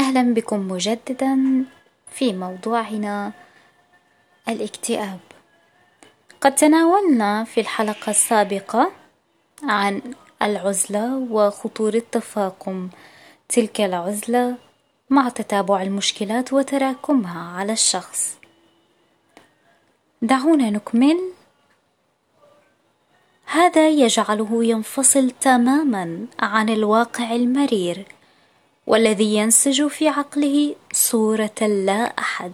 أهلا بكم مجددا في موضوعنا الاكتئاب. قد تناولنا في الحلقة السابقة عن العزلة وخطورة تفاقم تلك العزلة مع تتابع المشكلات وتراكمها على الشخص. دعونا نكمل. هذا يجعله ينفصل تماما عن الواقع المرير. والذي ينسج في عقله صورة لا أحد.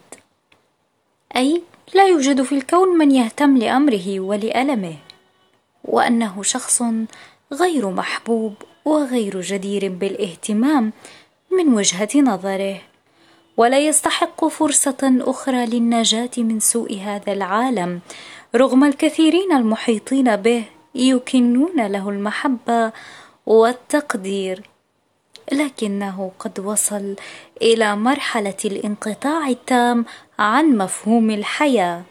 أي لا يوجد في الكون من يهتم لأمره ولألمه وأنه شخص غير محبوب وغير جدير بالاهتمام من وجهة نظره. ولا يستحق فرصة أخرى للنجاة من سوء هذا العالم رغم الكثيرين المحيطين به يكنون له المحبة والتقدير. لكنه قد وصل إلى مرحلة الانقطاع التام عن مفهوم الحياة.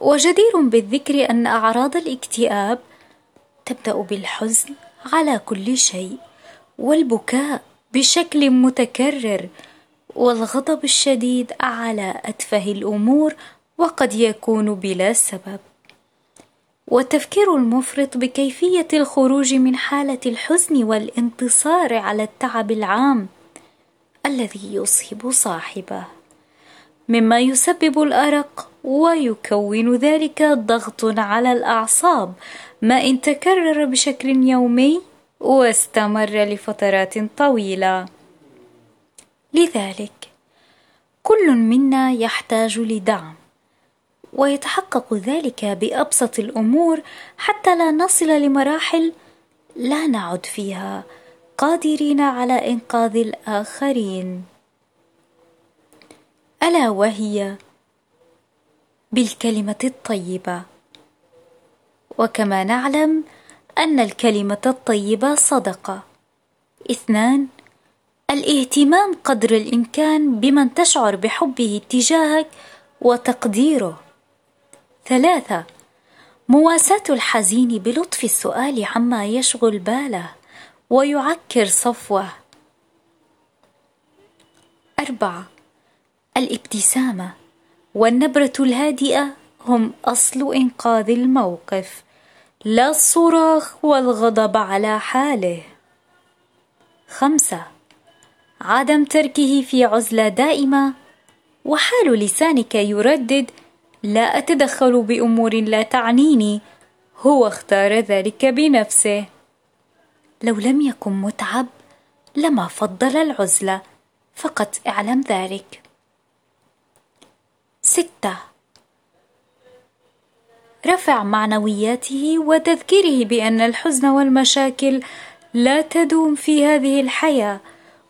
وجدير بالذكر أن أعراض الاكتئاب تبدأ بالحزن على كل شيء والبكاء بشكل متكرر والغضب الشديد على أتفه الأمور وقد يكون بلا سبب. والتفكير المفرط بكيفية الخروج من حالة الحزن والانتصار على التعب العام الذي يصيب صاحبه. مما يسبب الأرق ويكون ذلك ضغط على الأعصاب. ما إن تكرر بشكل يومي واستمر لفترات طويلة. لذلك كل منا يحتاج لدعم. ويتحقق ذلك بأبسط الأمور حتى لا نصل لمراحل لا نعد فيها قادرين على إنقاذ الآخرين. ألا وهي بالكلمة الطيبة. وكما نعلم أن الكلمة الطيبة صدقة. اثنان الاهتمام قدر الإمكان بمن تشعر بحبه تجاهك وتقديره. ثلاثة. مواساة الحزين بلطف السؤال عما يشغل باله ويعكر صفوه. أربعة. الابتسامة والنبرة الهادئة هم أصل إنقاذ الموقف. لا الصراخ والغضب على حاله. خمسة. عدم تركه في عزلة دائمة وحال لسانك يردد لا أتدخل بأمور لا تعنيني. هو اختار ذلك بنفسه. لو لم يكن متعب لما فضل العزلة فقط اعلم ذلك. ستة. رفع معنوياته وتذكيره بأن الحزن والمشاكل لا تدوم في هذه الحياة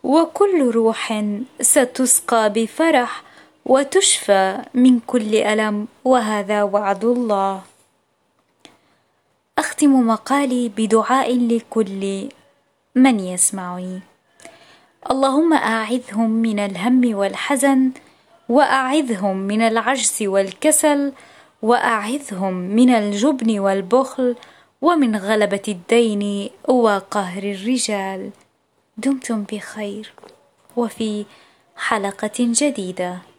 وكل روح ستسقى بفرح وتشفى من كل ألم وهذا وعد الله. أختم مقالي بدعاء لكل من يسمعني. اللهم أعذهم من الهم والحزن وأعذهم من العجز والكسل وأعذهم من الجبن والبخل ومن غلبة الدين وقهر الرجال. دمتم بخير. وفي حلقة جديدة.